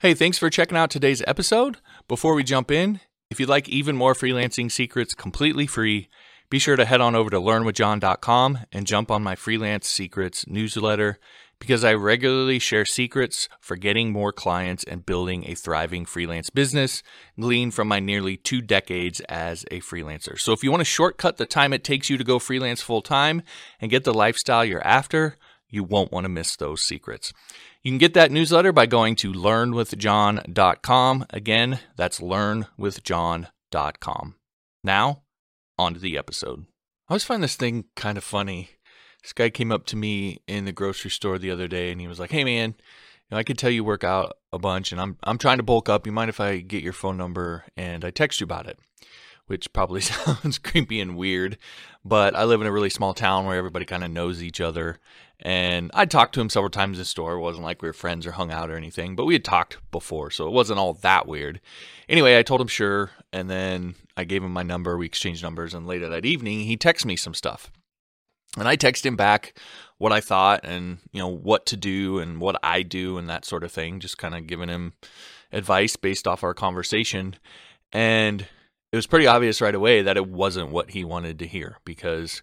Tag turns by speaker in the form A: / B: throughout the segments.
A: Hey, thanks for checking out today's episode. Before we jump in, if you'd like even more freelancing secrets completely free, be sure to head on over to learnwithjohn.com and jump on my freelance secrets newsletter because I regularly share secrets for getting more clients and building a thriving freelance business, gleaned from my nearly two decades as a freelancer. So if you want to shortcut the time it takes you to go freelance full time and get the lifestyle you're after, you won't want to miss those secrets. You can get that newsletter by going to learnwithjohn.com. Again, that's learnwithjohn.com. Now, on to the episode. I always find this thing kind of funny. This guy came up to me in the grocery store the other day and he was like, "Hey man, you know, I could tell you work out a bunch and I'm I'm trying to bulk up. You mind if I get your phone number and I text you about it?" Which probably sounds creepy and weird, but I live in a really small town where everybody kind of knows each other and I talked to him several times in the store. It wasn't like we were friends or hung out or anything, but we had talked before, so it wasn't all that weird. Anyway, I told him sure, and then I gave him my number. We exchanged numbers, and later that evening, he texted me some stuff. And I texted him back what I thought and, you know, what to do and what I do and that sort of thing, just kind of giving him advice based off our conversation. And it was pretty obvious right away that it wasn't what he wanted to hear because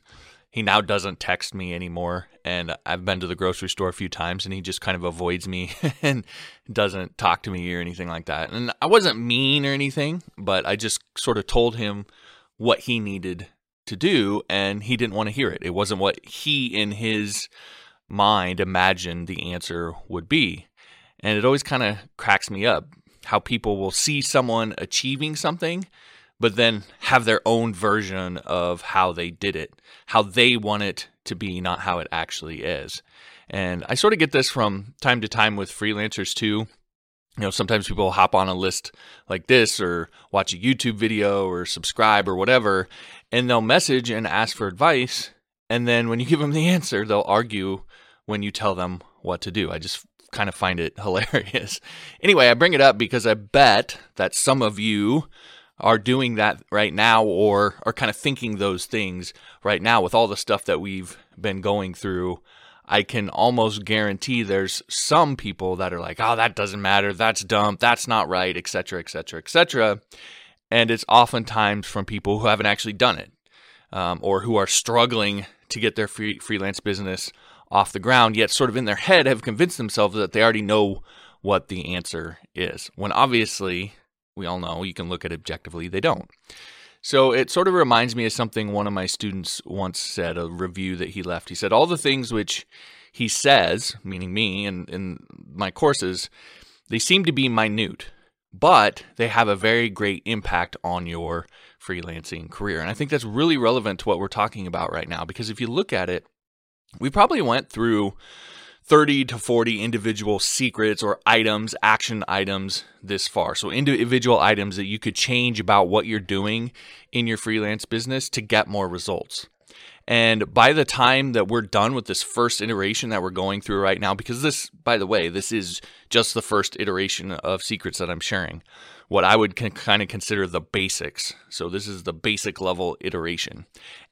A: he now doesn't text me anymore. And i've been to the grocery store a few times and he just kind of avoids me and doesn't talk to me or anything like that. And i wasn't mean or anything but i just sort of told him what he needed to do and he didn't want to hear it. It wasn't what he in his mind imagined the answer would be. And it always kind of cracks me up how people will see someone achieving something but then have their own version of how they did it, how they want it to be, not how it actually is. And I sort of get this from time to time with freelancers too. You know, sometimes people hop on a list like this or watch a YouTube video or subscribe or whatever, and they'll message and ask for advice. And then when you give them the answer, they'll argue when you tell them what to do. I just kind of find it hilarious. Anyway, I bring it up because I bet that some of you are doing that right now or are kind of thinking those things right now with all the stuff that we've been going through i can almost guarantee there's some people that are like oh that doesn't matter. That's dumb. That's not right etc etc etc and it's oftentimes from people who haven't actually done it um, or who are struggling to get their free, freelance business off the ground yet sort of in their head have convinced themselves that they already know what the answer is. When obviously we all know you can look at objectively, they don't. So it sort of reminds me of something one of my students once said, a review that he left. He said, All the things which he says, meaning me and in my courses, they seem to be minute, but they have a very great impact on your freelancing career. And I think that's really relevant to what we're talking about right now because if you look at it, we probably went through 30 to 40 individual secrets or items, action items this far. So, individual items that you could change about what you're doing in your freelance business to get more results. And by the time that we're done with this first iteration that we're going through right now, because this, by the way, this is just the first iteration of secrets that I'm sharing what I would kind of consider the basics. So this is the basic level iteration.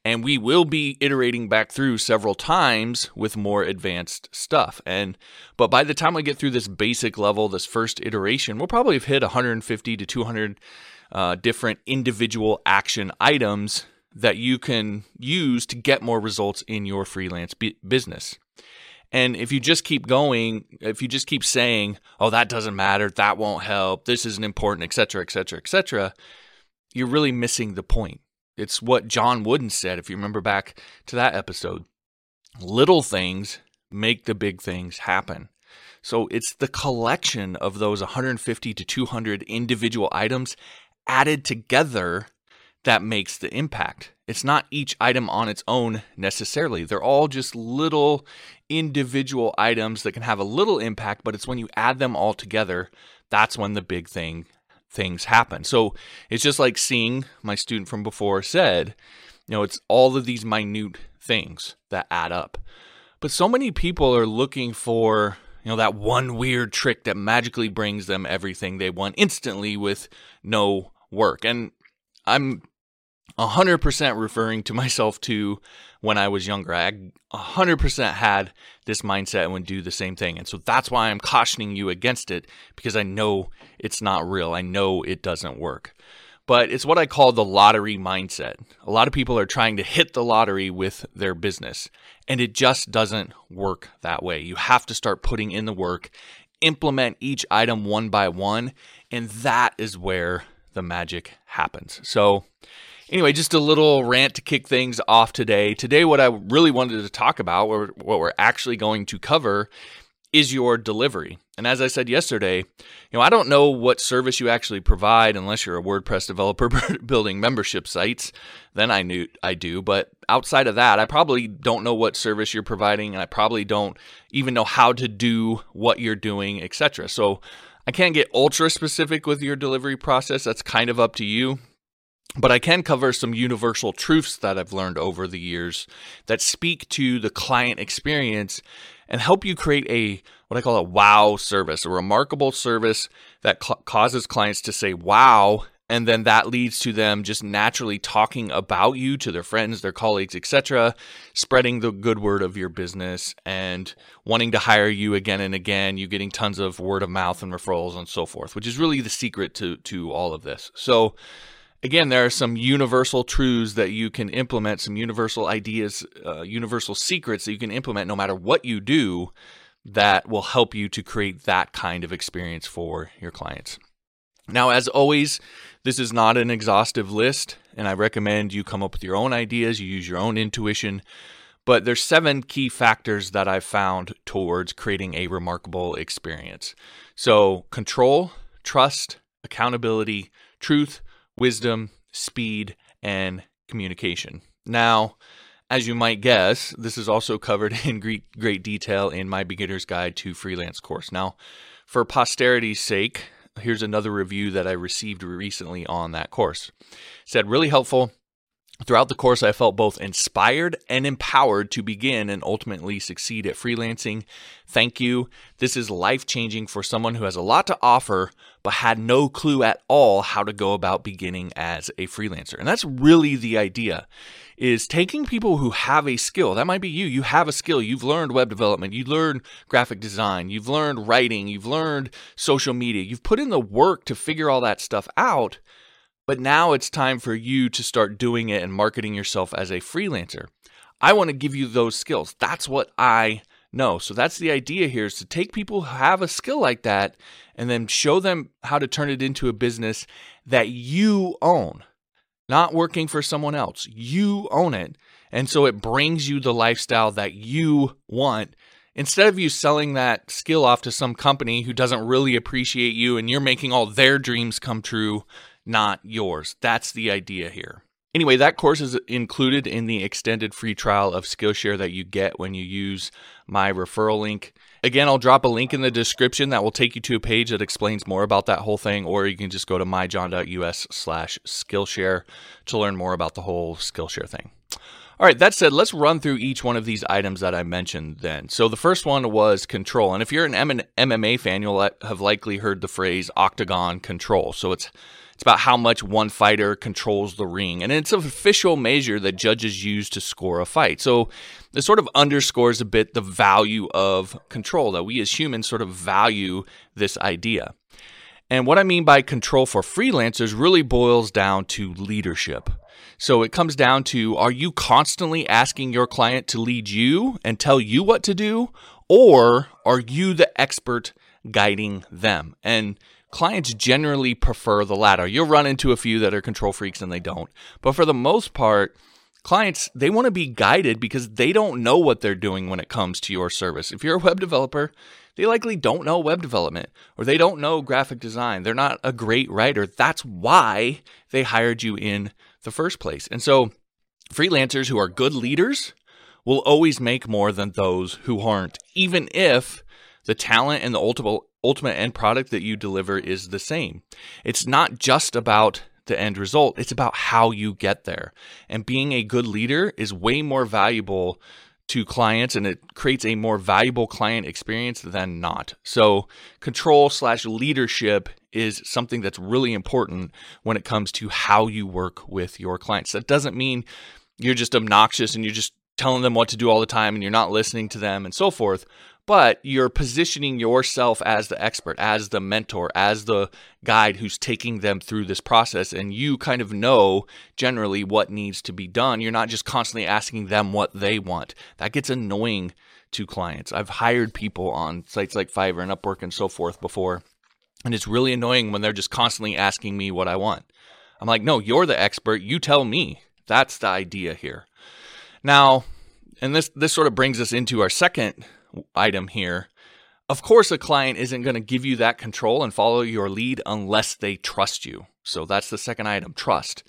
A: And we will be iterating back through several times with more advanced stuff. And but by the time we get through this basic level, this first iteration, we'll probably have hit 150 to 200 uh, different individual action items that you can use to get more results in your freelance business. And if you just keep going, if you just keep saying, "Oh, that doesn't matter, that won't help, this isn't important, etc., etc., etc., you're really missing the point. It's what John Wooden said, if you remember back to that episode. Little things make the big things happen. So it's the collection of those 150 to 200 individual items added together that makes the impact. It's not each item on its own necessarily. They're all just little individual items that can have a little impact, but it's when you add them all together that's when the big thing things happen. So it's just like seeing my student from before said, you know, it's all of these minute things that add up. But so many people are looking for, you know, that one weird trick that magically brings them everything they want instantly with no work. And I'm 100% referring to myself to when I was younger. I 100% had this mindset and would do the same thing. And so that's why I'm cautioning you against it because I know it's not real. I know it doesn't work. But it's what I call the lottery mindset. A lot of people are trying to hit the lottery with their business, and it just doesn't work that way. You have to start putting in the work, implement each item one by one, and that is where the magic happens. So, anyway, just a little rant to kick things off today. Today, what I really wanted to talk about, or what we're actually going to cover, is your delivery. And as I said yesterday, you know, I don't know what service you actually provide unless you're a WordPress developer building membership sites. Then I knew I do, but outside of that, I probably don't know what service you're providing and I probably don't even know how to do what you're doing, etc. So, I can't get ultra specific with your delivery process. That's kind of up to you. But I can cover some universal truths that I've learned over the years that speak to the client experience and help you create a what I call a wow service, a remarkable service that cl- causes clients to say wow and then that leads to them just naturally talking about you to their friends, their colleagues, etc., spreading the good word of your business and wanting to hire you again and again, you getting tons of word of mouth and referrals and so forth, which is really the secret to to all of this. So again, there are some universal truths that you can implement, some universal ideas, uh, universal secrets that you can implement no matter what you do that will help you to create that kind of experience for your clients. Now, as always, this is not an exhaustive list, and I recommend you come up with your own ideas, you use your own intuition. But there's seven key factors that I've found towards creating a remarkable experience. So, control, trust, accountability, truth, wisdom, speed, and communication. Now, as you might guess, this is also covered in great, great detail in my beginner's guide to freelance course. Now, for posterity's sake, here's another review that I received recently on that course. It said really helpful. Throughout the course, I felt both inspired and empowered to begin and ultimately succeed at freelancing. Thank you. This is life changing for someone who has a lot to offer, but had no clue at all how to go about beginning as a freelancer. And that's really the idea is taking people who have a skill. That might be you. You have a skill. You've learned web development. You've learned graphic design. You've learned writing. You've learned social media. You've put in the work to figure all that stuff out but now it's time for you to start doing it and marketing yourself as a freelancer. I want to give you those skills. That's what I know. So that's the idea here is to take people who have a skill like that and then show them how to turn it into a business that you own. Not working for someone else. You own it. And so it brings you the lifestyle that you want instead of you selling that skill off to some company who doesn't really appreciate you and you're making all their dreams come true not yours. That's the idea here. Anyway, that course is included in the extended free trial of Skillshare that you get when you use my referral link. Again, I'll drop a link in the description that will take you to a page that explains more about that whole thing, or you can just go to myjohn.us slash Skillshare to learn more about the whole Skillshare thing. All right, that said, let's run through each one of these items that I mentioned then. So the first one was control. And if you're an MMA fan, you'll have likely heard the phrase octagon control. So it's it's about how much one fighter controls the ring, and it's an official measure that judges use to score a fight. So this sort of underscores a bit the value of control, that we as humans sort of value this idea. And what I mean by control for freelancers really boils down to leadership. So it comes down to are you constantly asking your client to lead you and tell you what to do, or are you the expert guiding them? And clients generally prefer the latter. You'll run into a few that are control freaks and they don't. But for the most part, clients they want to be guided because they don't know what they're doing when it comes to your service. If you're a web developer, they likely don't know web development or they don't know graphic design. They're not a great writer. That's why they hired you in the first place. And so freelancers who are good leaders will always make more than those who aren't, even if the talent and the ultimate ultimate end product that you deliver is the same. It's not just about the end result, it's about how you get there. And being a good leader is way more valuable to clients and it creates a more valuable client experience than not. So, control slash leadership is something that's really important when it comes to how you work with your clients. That doesn't mean you're just obnoxious and you're just telling them what to do all the time and you're not listening to them and so forth but you're positioning yourself as the expert, as the mentor, as the guide who's taking them through this process. And you kind of know generally what needs to be done. You're not just constantly asking them what they want. That gets annoying to clients. I've hired people on sites like Fiverr and Upwork and so forth before. And it's really annoying when they're just constantly asking me what I want. I'm like, no, you're the expert. You tell me. That's the idea here. Now, and this this sort of brings us into our second item here. Of course, a client isn't going to give you that control and follow your lead unless they trust you. So that's the second item trust.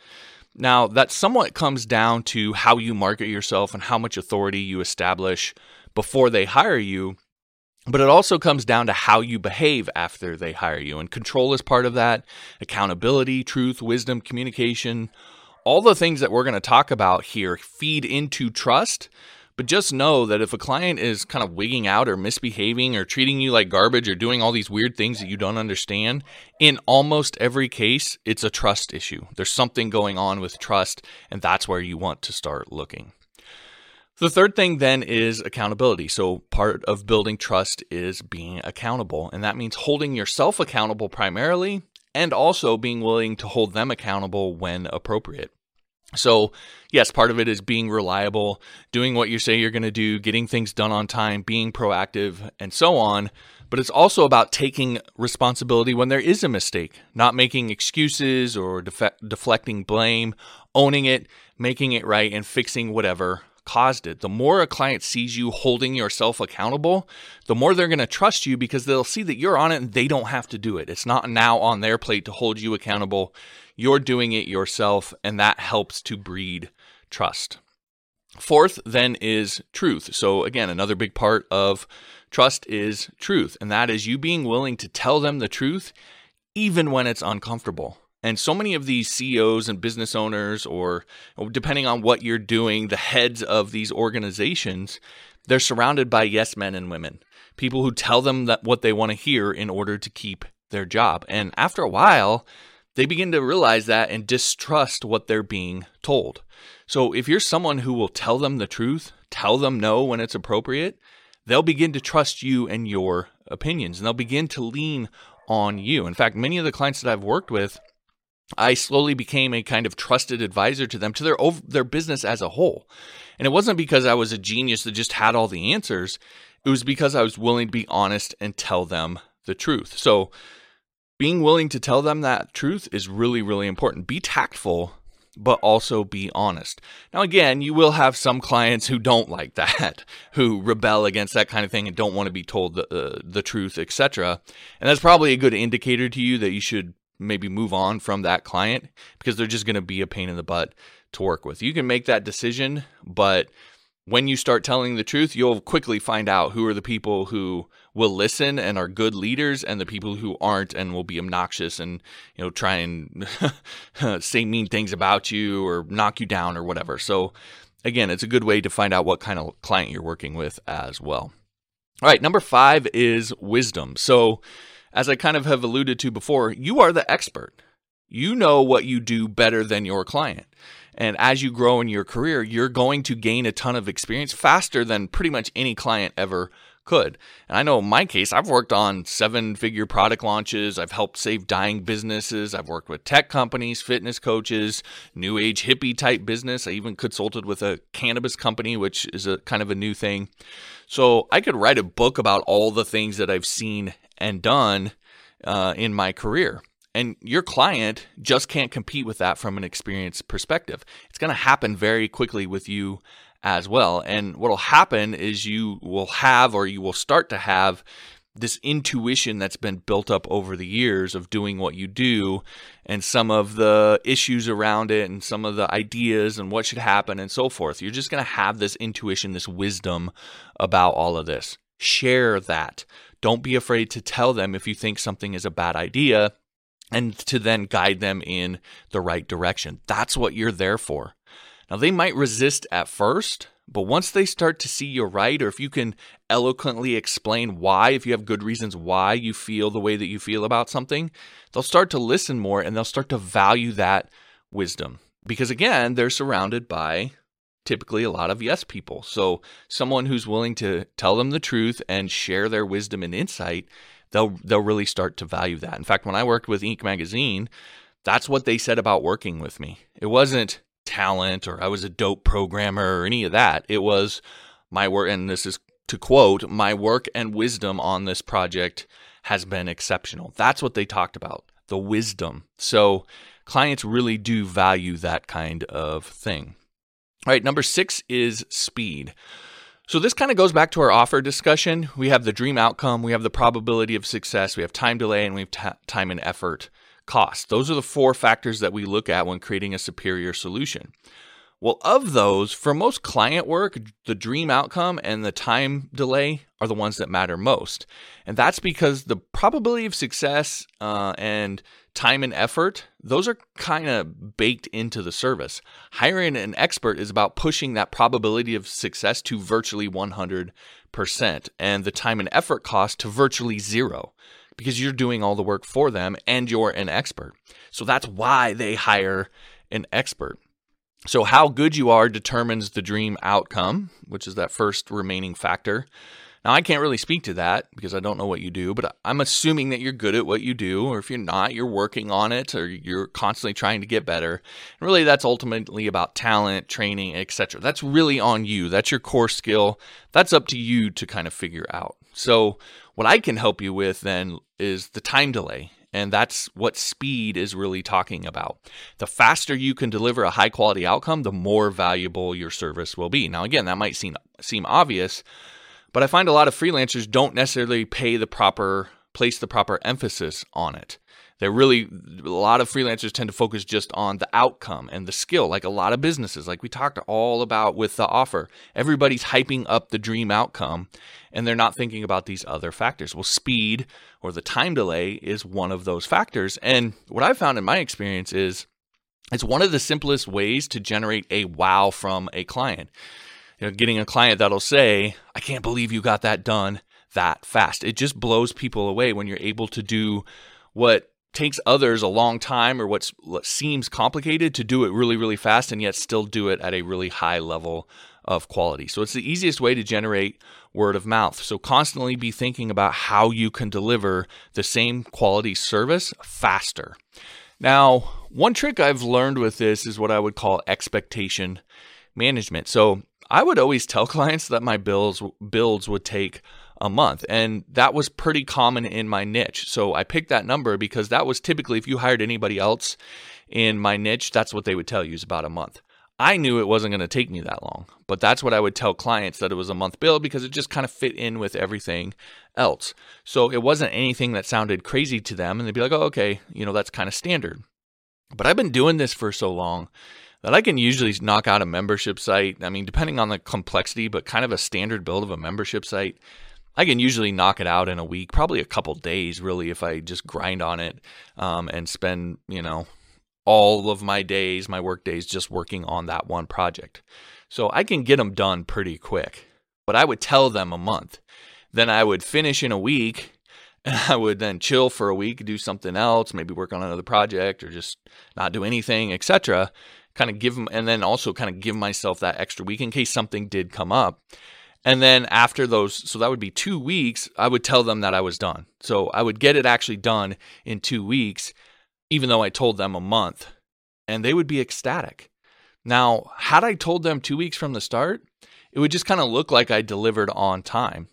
A: Now, that somewhat comes down to how you market yourself and how much authority you establish before they hire you. But it also comes down to how you behave after they hire you. And control is part of that accountability, truth, wisdom, communication. All the things that we're going to talk about here feed into trust. But just know that if a client is kind of wigging out or misbehaving or treating you like garbage or doing all these weird things that you don't understand, in almost every case, it's a trust issue. There's something going on with trust, and that's where you want to start looking. The third thing then is accountability. So, part of building trust is being accountable, and that means holding yourself accountable primarily and also being willing to hold them accountable when appropriate. So, yes, part of it is being reliable, doing what you say you're going to do, getting things done on time, being proactive, and so on. But it's also about taking responsibility when there is a mistake, not making excuses or def- deflecting blame, owning it, making it right, and fixing whatever caused it. The more a client sees you holding yourself accountable, the more they're going to trust you because they'll see that you're on it and they don't have to do it. It's not now on their plate to hold you accountable. You're doing it yourself, and that helps to breed trust. Fourth, then, is truth. So, again, another big part of trust is truth, and that is you being willing to tell them the truth even when it's uncomfortable. And so many of these CEOs and business owners, or depending on what you're doing, the heads of these organizations, they're surrounded by yes men and women, people who tell them that what they want to hear in order to keep their job. And after a while, they begin to realize that and distrust what they're being told. So if you're someone who will tell them the truth, tell them no when it's appropriate, they'll begin to trust you and your opinions and they'll begin to lean on you. In fact, many of the clients that I've worked with I slowly became a kind of trusted advisor to them to their their business as a whole. And it wasn't because I was a genius that just had all the answers. It was because I was willing to be honest and tell them the truth. So being willing to tell them that truth is really really important. Be tactful but also be honest. Now, again, you will have some clients who don't like that, who rebel against that kind of thing and don't want to be told the, uh, the truth, etc. And that's probably a good indicator to you that you should maybe move on from that client because they're just going to be a pain in the butt to work with. You can make that decision, but when you start telling the truth, you'll quickly find out who are the people who will listen and are good leaders and the people who aren't and will be obnoxious and you know try and say mean things about you or knock you down or whatever. So again, it's a good way to find out what kind of client you're working with as well. All right, number 5 is wisdom. So as I kind of have alluded to before, you are the expert. You know what you do better than your client. And as you grow in your career, you're going to gain a ton of experience faster than pretty much any client ever could. And I know in my case, I've worked on seven figure product launches. I've helped save dying businesses. I've worked with tech companies, fitness coaches, new age hippie type business. I even consulted with a cannabis company, which is a kind of a new thing. So I could write a book about all the things that I've seen and done uh, in my career. And your client just can't compete with that from an experience perspective. It's going to happen very quickly with you as well. And what will happen is you will have, or you will start to have, this intuition that's been built up over the years of doing what you do and some of the issues around it and some of the ideas and what should happen and so forth. You're just going to have this intuition, this wisdom about all of this. Share that. Don't be afraid to tell them if you think something is a bad idea and to then guide them in the right direction. That's what you're there for. Now, they might resist at first, But once they start to see you're right, or if you can eloquently explain why, if you have good reasons why you feel the way that you feel about something, they'll start to listen more and they'll start to value that wisdom. Because again, they're surrounded by typically a lot of yes people. So someone who's willing to tell them the truth and share their wisdom and insight, they'll they'll really start to value that. In fact, when I worked with Inc. magazine, that's what they said about working with me. It wasn't talent or I was a dope programmer or any of that. It was my work, and this is to quote, my work and wisdom on this project has been exceptional. That's what they talked about the wisdom. So clients really do value that kind of thing. All right, number six is speed. So this kind of goes back to our offer discussion. We have the dream outcome, we have the probability of success, we have time delay, and we have t- time and effort cost. Those are the four factors that we look at when creating a superior solution. Well, of those, for most client work, the dream outcome and the time delay are the ones that matter most. And that's because the probability of success uh, and time and effort, those are kind of baked into the service. Hiring an expert is about pushing that probability of success to virtually 100% and the time and effort cost to virtually zero because you're doing all the work for them and you're an expert. So that's why they hire an expert. So, how good you are determines the dream outcome, which is that first remaining factor. Now, I can't really speak to that because I don't know what you do, but I'm assuming that you're good at what you do, or if you're not, you're working on it, or you're constantly trying to get better. And really, that's ultimately about talent, training, etc. That's really on you. That's your core skill. That's up to you to kind of figure out. So, what I can help you with then is the time delay. And that's what speed is really talking about. The faster you can deliver a high quality outcome, the more valuable your service will be. Now, again, that might seem, seem obvious, but I find a lot of freelancers don't necessarily pay the proper, place the proper emphasis on it. They're really, a lot of freelancers tend to focus just on the outcome and the skill, like a lot of businesses, like we talked all about with the offer. Everybody's hyping up the dream outcome and they're not thinking about these other factors. Well, speed or the time delay is one of those factors. And what I've found in my experience is it's one of the simplest ways to generate a wow from a client. You know, getting a client that'll say, I can't believe you got that done that fast. It just blows people away when you're able to do what takes others a long time or what seems complicated to do it really, really fast and yet still do it at a really high level of quality. So it's the easiest way to generate word of mouth. So constantly be thinking about how you can deliver the same quality service faster. Now, one trick I've learned with this is what I would call expectation management. So I would always tell clients that my bills builds would take a month. And that was pretty common in my niche. So I picked that number because that was typically, if you hired anybody else in my niche, that's what they would tell you is about a month. I knew it wasn't going to take me that long, but that's what I would tell clients that it was a month bill because it just kind of fit in with everything else. So it wasn't anything that sounded crazy to them. And they'd be like, oh, okay, you know, that's kind of standard. But I've been doing this for so long that I can usually knock out a membership site. I mean, depending on the complexity, but kind of a standard build of a membership site I can usually knock it out in a week, probably a couple days, really, if I just grind on it um, and spend, you know, all of my days, my work days, just working on that one project. So I can get them done pretty quick. But I would tell them a month. Then I would finish in a week and I would then chill for a week, do something else, maybe work on another project or just not do anything, etc. Kind of give them, and then also kind of give myself that extra week in case something did come up. And then after those, so that would be two weeks, I would tell them that I was done. So I would get it actually done in two weeks, even though I told them a month, and they would be ecstatic. Now, had I told them two weeks from the start, it would just kind of look like I delivered on time.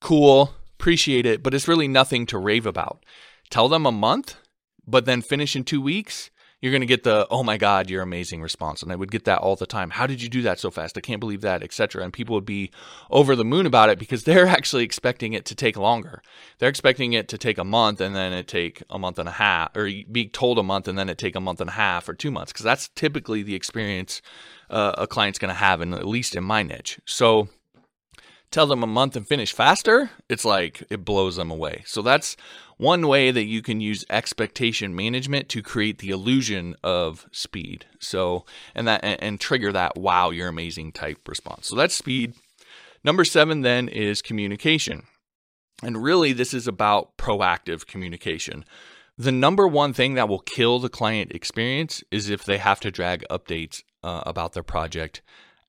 A: Cool, appreciate it, but it's really nothing to rave about. Tell them a month, but then finish in two weeks, you're going to get the oh my god you're amazing response and i would get that all the time. How did you do that so fast? I can't believe that etc and people would be over the moon about it because they're actually expecting it to take longer. They're expecting it to take a month and then it take a month and a half or be told a month and then it take a month and a half or two months because that's typically the experience uh, a client's going to have in at least in my niche. So tell them a month and finish faster, it's like it blows them away. So that's one way that you can use expectation management to create the illusion of speed. So and that and, and trigger that wow, you're amazing type response. So that's speed. Number 7 then is communication. And really this is about proactive communication. The number one thing that will kill the client experience is if they have to drag updates uh, about their project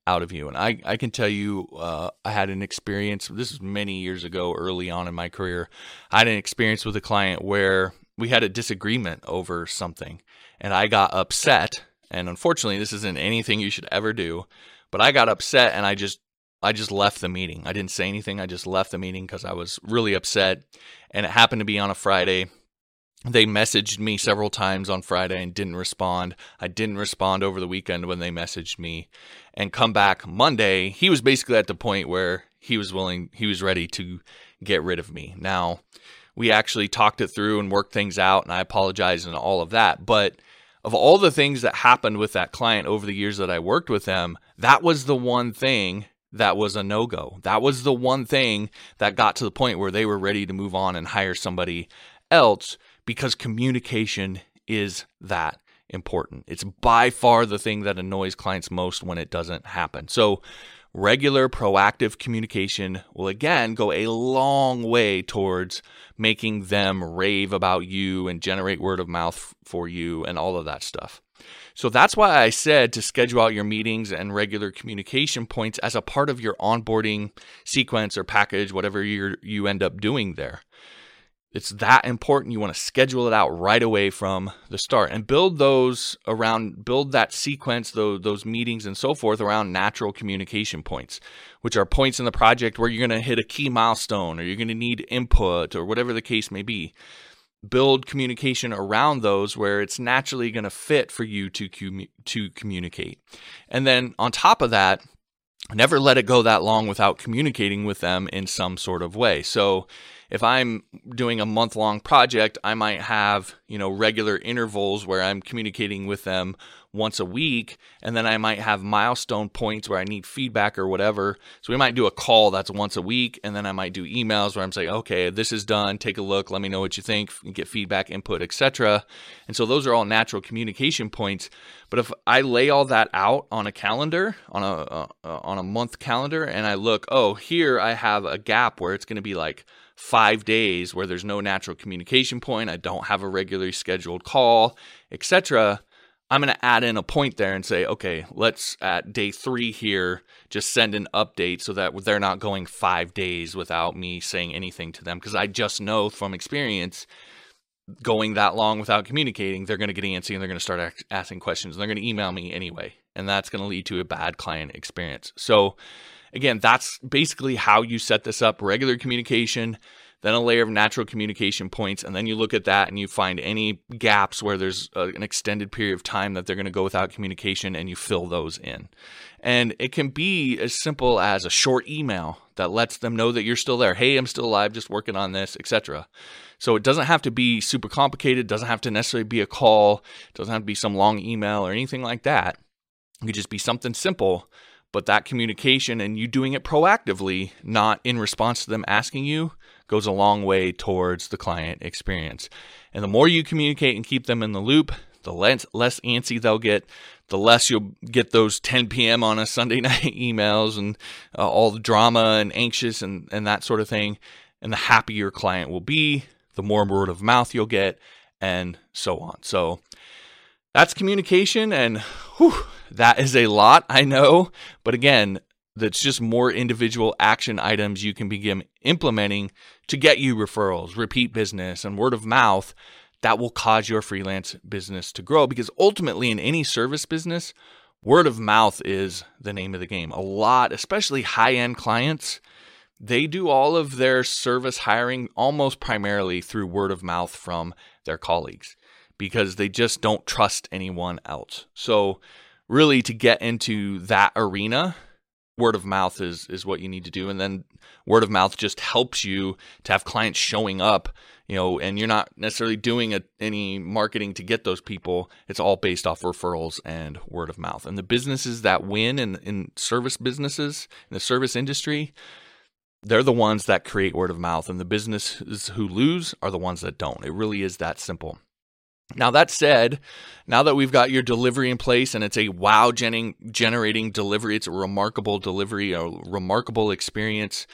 A: out of you. And I, I can tell you, uh, I had an experience, this is many years ago, early on in my career. I had an experience with a client where we had a disagreement over something and I got upset. And unfortunately, this isn't anything you should ever do, but I got upset and I just I just left the meeting. I didn't say anything. I just left the meeting because I was really upset. And it happened to be on a Friday they messaged me several times on Friday and didn't respond. I didn't respond over the weekend when they messaged me. And come back Monday, he was basically at the point where he was willing, he was ready to get rid of me. Now, we actually talked it through and worked things out, and I apologize and all of that. But of all the things that happened with that client over the years that I worked with them, that was the one thing that was a no go. That was the one thing that got to the point where they were ready to move on and hire somebody else because communication is that important. It's by far the thing that annoys clients most when it doesn't happen. So, regular proactive communication will again go a long way towards making them rave about you and generate word of mouth for you and all of that stuff. So that's why I said to schedule out your meetings and regular communication points as a part of your onboarding sequence or package, whatever you you end up doing there. It's that important. You want to schedule it out right away from the start and build those around, build that sequence, those, those meetings and so forth around natural communication points, which are points in the project where you're going to hit a key milestone or you're going to need input or whatever the case may be. Build communication around those where it's naturally going to fit for you to, to communicate. And then on top of that, never let it go that long without communicating with them in some sort of way. So if I'm doing a month long project, I might have, you know, regular intervals where I'm communicating with them once a week. And then I might have milestone points where I need feedback or whatever. So we might do a call that's once a week. And then I might do emails where I'm saying, okay, this is done. Take a look. Let me know what you think, get feedback, input, etc. And so those are all natural communication points. But if I lay all that out on a calendar, on a, uh, uh on a month calendar, and I look, oh, here I have a gap where it's going to be like, five days where there's no natural communication point, I don't have a regularly scheduled call, etc., I'm going to add in a point there and say, okay, let's at day three here just send an update so that they're not going five days without me saying anything to them. Because I just know from experience, going that long without communicating, they're going to get antsy and they're going to start asking questions. And they're going to email me anyway. And that's going to lead to a bad client experience. So, Again, that's basically how you set this up regular communication, then a layer of natural communication points, and then you look at that and you find any gaps where there's a, an extended period of time that they're going to go without communication and you fill those in. And it can be as simple as a short email that lets them know that you're still there. Hey, I'm still alive, just working on this, etc. So it doesn't have to be super complicated, doesn't have to necessarily be a call, doesn't have to be some long email or anything like that. It could just be something simple but that communication and you doing it proactively, not in response to them asking you, goes a long way towards the client experience. And the more you communicate and keep them in the loop, the less, less antsy they'll get, the less you'll get those 10 p.m. on a Sunday night emails and uh, all the drama and anxious and, and that sort of thing. And the happier client will be, the more word of mouth you'll get, and so on. So that's communication. And whew, that is a lot, I know. But again, that's just more individual action items you can begin implementing to get you referrals, repeat business, and word of mouth that will cause your freelance business to grow. Because ultimately, in any service business, word of mouth is the name of the game. A lot, especially high end clients, they do all of their service hiring almost primarily through word of mouth from their colleagues because they just don't trust anyone else. So, really to get into that arena, word of mouth is is what you need to do and then word of mouth just helps you to have clients showing up you know and you're not necessarily doing a, any marketing to get those people it's all based off referrals and word of mouth and the businesses that win in, in service businesses in the service industry they're the ones that create word of mouth, and the businesses who lose are the ones that don't. It really is that simple. Now, that said, now that we've got your delivery in place and it's a wow generating delivery, it's a remarkable delivery, a remarkable experience.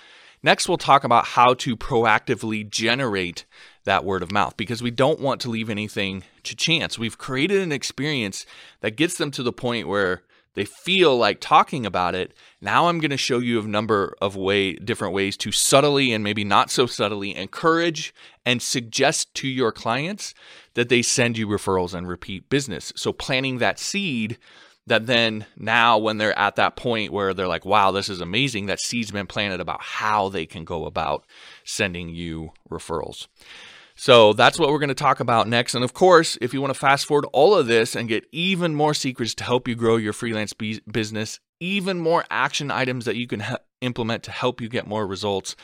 A: Next, we'll talk about how to proactively generate that word of mouth because we don't want to leave anything to chance. We've created an experience that gets them to the point where they feel like talking about it. Now I'm going to show you a number of way different ways to subtly and maybe not so subtly encourage and suggest to your clients that they send you referrals and repeat business. So planting that seed that then now when they're at that point where they're like, wow, this is amazing, that seed's been planted about how they can go about sending you referrals. So that's what we're going to talk about next. And of course, if you want to fast forward all of this and get even more secrets to help you grow your freelance business, even more action items that you can ha- implement to help you get more results,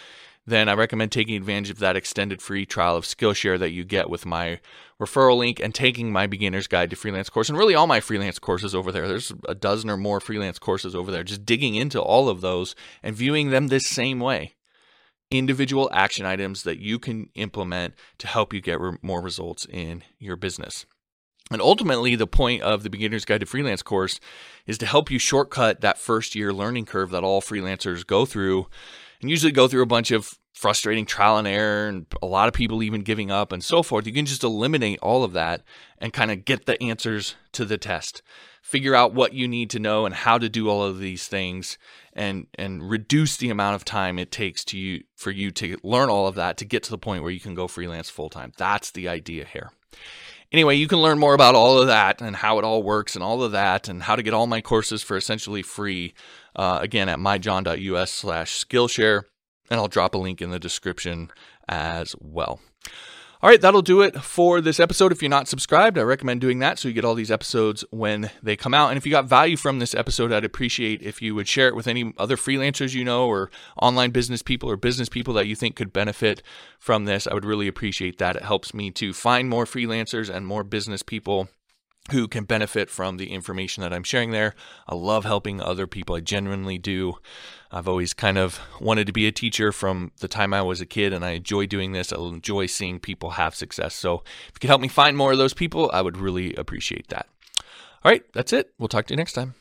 A: then I recommend taking advantage of that extended free trial of Skillshare that you get with my referral link and taking my beginner's guide to freelance course and really all my freelance courses over there. There's a dozen or more freelance courses over there, just digging into all of those and viewing them this same way individual action items that you can implement to help you get re- more results in your business. And ultimately, the point of the Beginner's Guide to Freelance course is to help you shortcut that first year learning curve that all freelancers go through and usually go through a bunch of frustrating trial and error and a lot of people even giving up and so forth. You can just eliminate all of that and kind of get the answers to the test. Figure out what you need to know and how to do all of these things and and reduce the amount of time it takes to you for you to learn all of that to get to the point where you can go freelance full time. That's the idea here. Anyway, you can learn more about all of that and how it all works and all of that and how to get all my courses for essentially free. Uh, again, at myjohn.us slash Skillshare, and I'll drop a link in the description as well. All right, that'll do it for this episode. If you're not subscribed, I recommend doing that so you get all these episodes when they come out. And if you got value from this episode, I'd appreciate if you would share it with any other freelancers you know, or online business people, or business people that you think could benefit from this. I would really appreciate that. It helps me to find more freelancers and more business people who can benefit from the information that I'm sharing there. I love helping other people. I genuinely do. I've always kind of wanted to be a teacher from the time I was a kid, and I enjoy doing this. I enjoy seeing people have success. So if you could help me find more of those people, I would really appreciate that. All right, that's it. We'll talk to you next time.